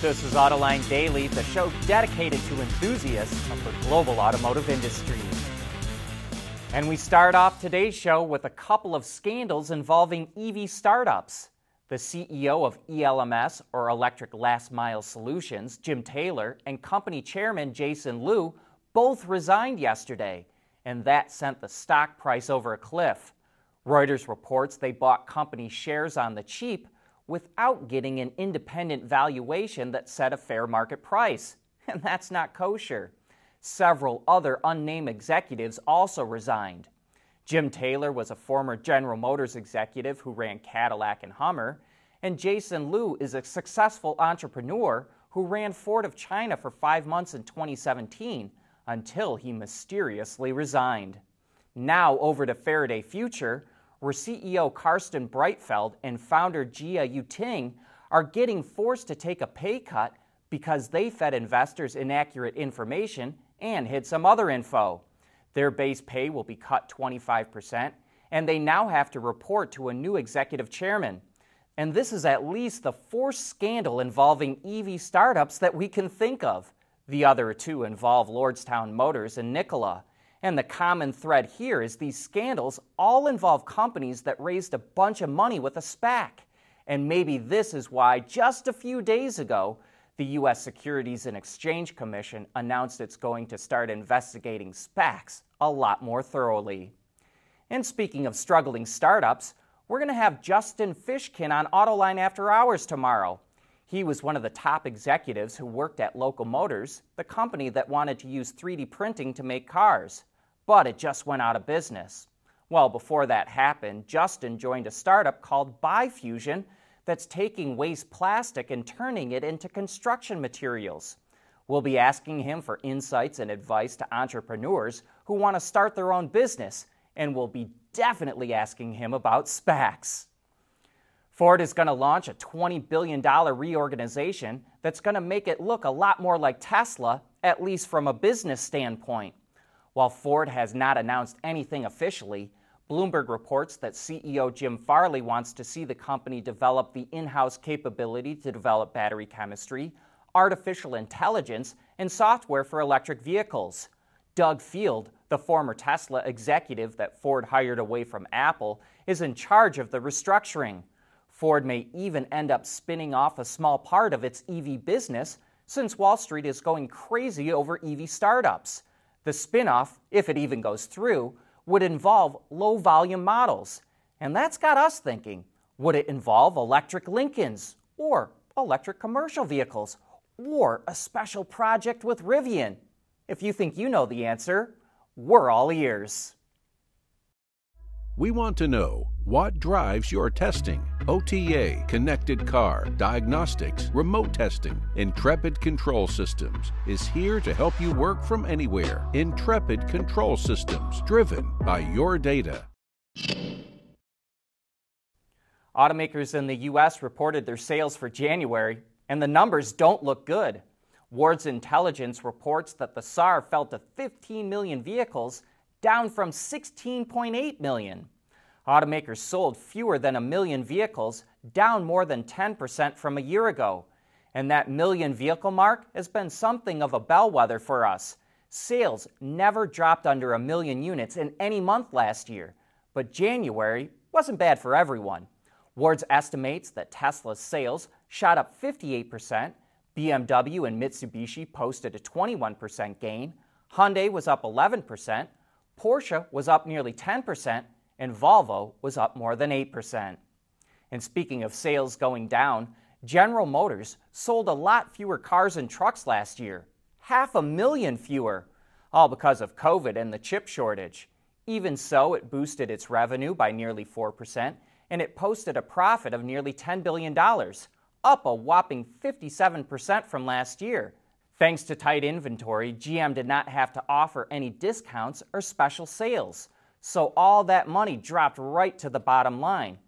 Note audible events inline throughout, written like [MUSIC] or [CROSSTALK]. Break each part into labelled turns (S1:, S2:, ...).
S1: This is Autoline Daily, the show dedicated to enthusiasts of the global automotive industry. And we start off today's show with a couple of scandals involving EV startups. The CEO of ELMS, or Electric Last Mile Solutions, Jim Taylor, and company chairman Jason Liu both resigned yesterday, and that sent the stock price over a cliff. Reuters reports they bought company shares on the cheap without getting an independent valuation that set a fair market price. [LAUGHS] And that's not kosher. Several other unnamed executives also resigned. Jim Taylor was a former General Motors executive who ran Cadillac and Hummer, and Jason Liu is a successful entrepreneur who ran Ford of China for five months in 2017 until he mysteriously resigned. Now over to Faraday Future, where CEO Carsten Breitfeld and founder Jia Yuting are getting forced to take a pay cut because they fed investors inaccurate information and hid some other info. Their base pay will be cut 25%, and they now have to report to a new executive chairman. And this is at least the fourth scandal involving EV startups that we can think of. The other two involve Lordstown Motors and Nikola. And the common thread here is these scandals all involve companies that raised a bunch of money with a SPAC. And maybe this is why just a few days ago, the U.S. Securities and Exchange Commission announced it's going to start investigating SPACs a lot more thoroughly. And speaking of struggling startups, we're going to have Justin Fishkin on Autoline After Hours tomorrow. He was one of the top executives who worked at Local Motors, the company that wanted to use 3D printing to make cars but it just went out of business. Well, before that happened, Justin joined a startup called ByFusion that's taking waste plastic and turning it into construction materials. We'll be asking him for insights and advice to entrepreneurs who want to start their own business, and we'll be definitely asking him about SPACs. Ford is going to launch a $20 billion reorganization that's going to make it look a lot more like Tesla, at least from a business standpoint. While Ford has not announced anything officially, Bloomberg reports that CEO Jim Farley wants to see the company develop the in house capability to develop battery chemistry, artificial intelligence, and software for electric vehicles. Doug Field, the former Tesla executive that Ford hired away from Apple, is in charge of the restructuring. Ford may even end up spinning off a small part of its EV business since Wall Street is going crazy over EV startups. The spinoff, if it even goes through, would involve low volume models. And that's got us thinking would it involve electric Lincolns or electric commercial vehicles or a special project with Rivian? If you think you know the answer, we're all ears.
S2: We want to know what drives your testing. OTA, connected car, diagnostics, remote testing. Intrepid Control Systems is here to help you work from anywhere. Intrepid Control Systems, driven by your data.
S1: Automakers in the U.S. reported their sales for January, and the numbers don't look good. Wards Intelligence reports that the SAAR fell to 15 million vehicles, down from 16.8 million. Automakers sold fewer than a million vehicles, down more than 10% from a year ago. And that million vehicle mark has been something of a bellwether for us. Sales never dropped under a million units in any month last year, but January wasn't bad for everyone. Wards estimates that Tesla's sales shot up 58%, BMW and Mitsubishi posted a 21% gain, Hyundai was up 11%, Porsche was up nearly 10%, and Volvo was up more than 8%. And speaking of sales going down, General Motors sold a lot fewer cars and trucks last year, half a million fewer, all because of COVID and the chip shortage. Even so, it boosted its revenue by nearly 4%, and it posted a profit of nearly $10 billion, up a whopping 57% from last year. Thanks to tight inventory, GM did not have to offer any discounts or special sales. So all that money dropped right to the bottom line.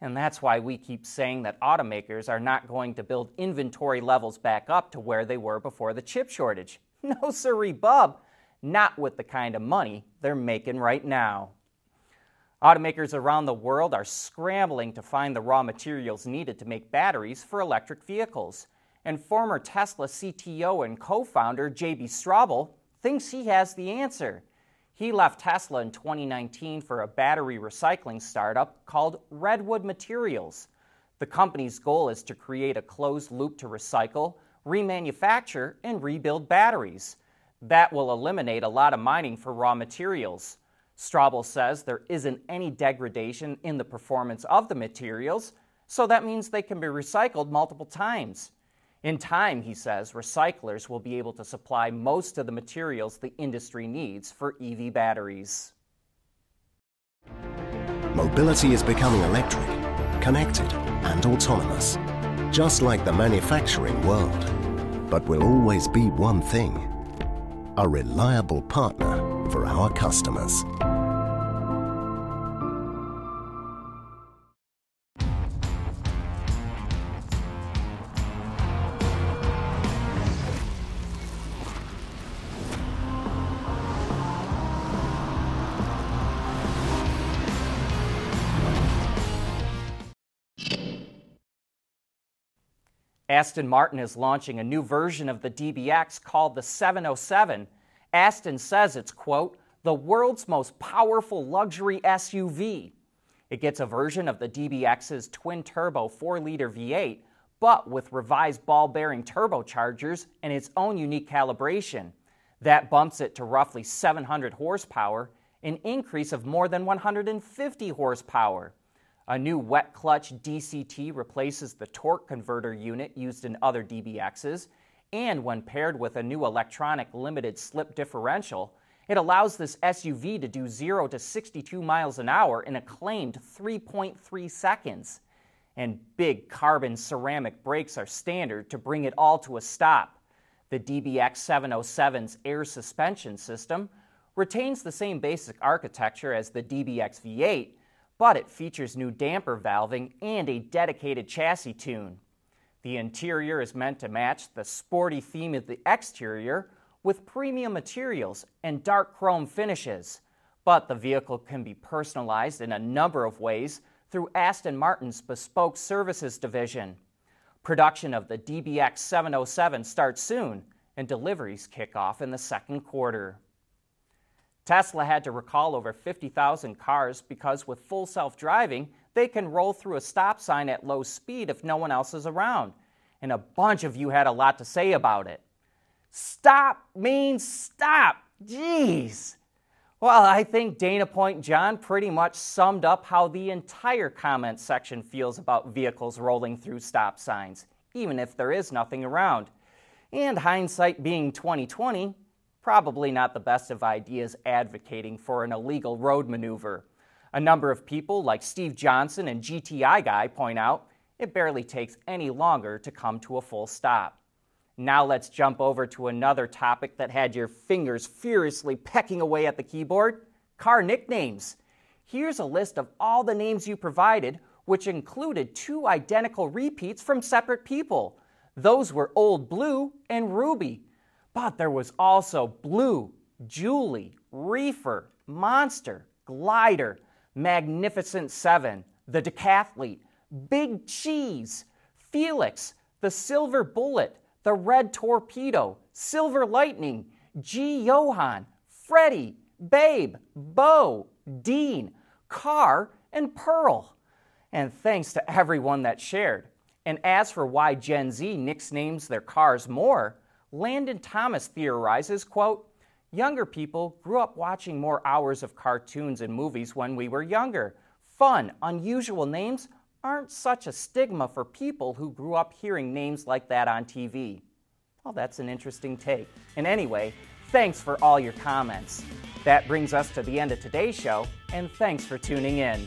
S1: And that's why we keep saying that automakers are not going to build inventory levels back up to where they were before the chip shortage. [LAUGHS] No, sirree, bub. Not with the kind of money they're making right now. Automakers around the world are scrambling to find the raw materials needed to make batteries for electric vehicles. and former Tesla CTO and co founder JB Straubel thinks he has the answer. He left Tesla in 2019 for a battery recycling startup called Redwood Materials. The company's goal is to create a closed loop to recycle, remanufacture, and rebuild batteries. That will eliminate a lot of mining for raw materials. Straubel says there isn't any degradation in the performance of the materials, so that means they can be recycled multiple times. In time, he says, recyclers will be able to supply most of the materials the industry needs for EV batteries.
S3: Mobility is becoming electric, connected, and autonomous, just like the manufacturing world. But will always be one thing a reliable partner for our customers.
S1: Aston Martin is launching a new version of the DBX called the 707. Aston says it's, quote, the world's most powerful luxury SUV. It gets a version of the DBX's twin turbo 4 liter V8, but with revised ball bearing turbochargers and its own unique calibration. That bumps it to roughly 700 horsepower, an increase of more than 150 horsepower. A new wet clutch DCT replaces the torque converter unit used in other DBXs, and when paired with a new electronic limited slip differential, it allows this SUV to do 0 to 62 miles an hour in a claimed 3.3 seconds. And big carbon ceramic brakes are standard to bring it all to a stop. The DBX 707's air suspension system retains the same basic architecture as the DBX V8 but it features new damper valving and a dedicated chassis tune. The interior is meant to match the sporty theme of the exterior with premium materials and dark chrome finishes, but the vehicle can be personalized in a number of ways through Aston Martin's Bespoke Services division. Production of the DBX 707 starts soon, and deliveries kick off in the second quarter. Tesla had to recall over 50,000 cars because with full self driving, they can roll through a stop sign at low speed if no one else is around. And a bunch of you had a lot to say about it. Stop means stop. Jeez. Well, I think Dana Point John pretty much summed up how the entire comment section feels about vehicles rolling through stop signs, even if there is nothing around. And hindsight being 2020, probably not the best of ideas advocating for an illegal road maneuver. A number of people, like Steve Johnson and GTI Guy, point out it barely takes any longer to come to a full stop. Now let's jump over to another topic that had your fingers furiously pecking away at the keyboard car nicknames. Here's a list of all the names you provided, which included two identical repeats from separate people. Those were Old Blue and Ruby, but there was also Blue, Julie, Reefer, Monster, Glider, Magnificent Seven, the Decathlete, Big Cheese, Felix, the Silver Bullet, the Red Torpedo, Silver Lightning, G. Johann, Freddie, Babe, Bo, Dean, Car, and Pearl. And thanks to everyone that shared. And as for why Gen Z nicknames their cars more, Landon Thomas theorizes, quote, Younger people grew up watching more hours of cartoons and movies when we were younger. Fun, unusual names aren't such a stigma for people who grew up hearing names like that on TV. Well, that's an interesting take. And anyway, thanks for all your comments. That brings us to the end of today's show, and thanks for tuning in.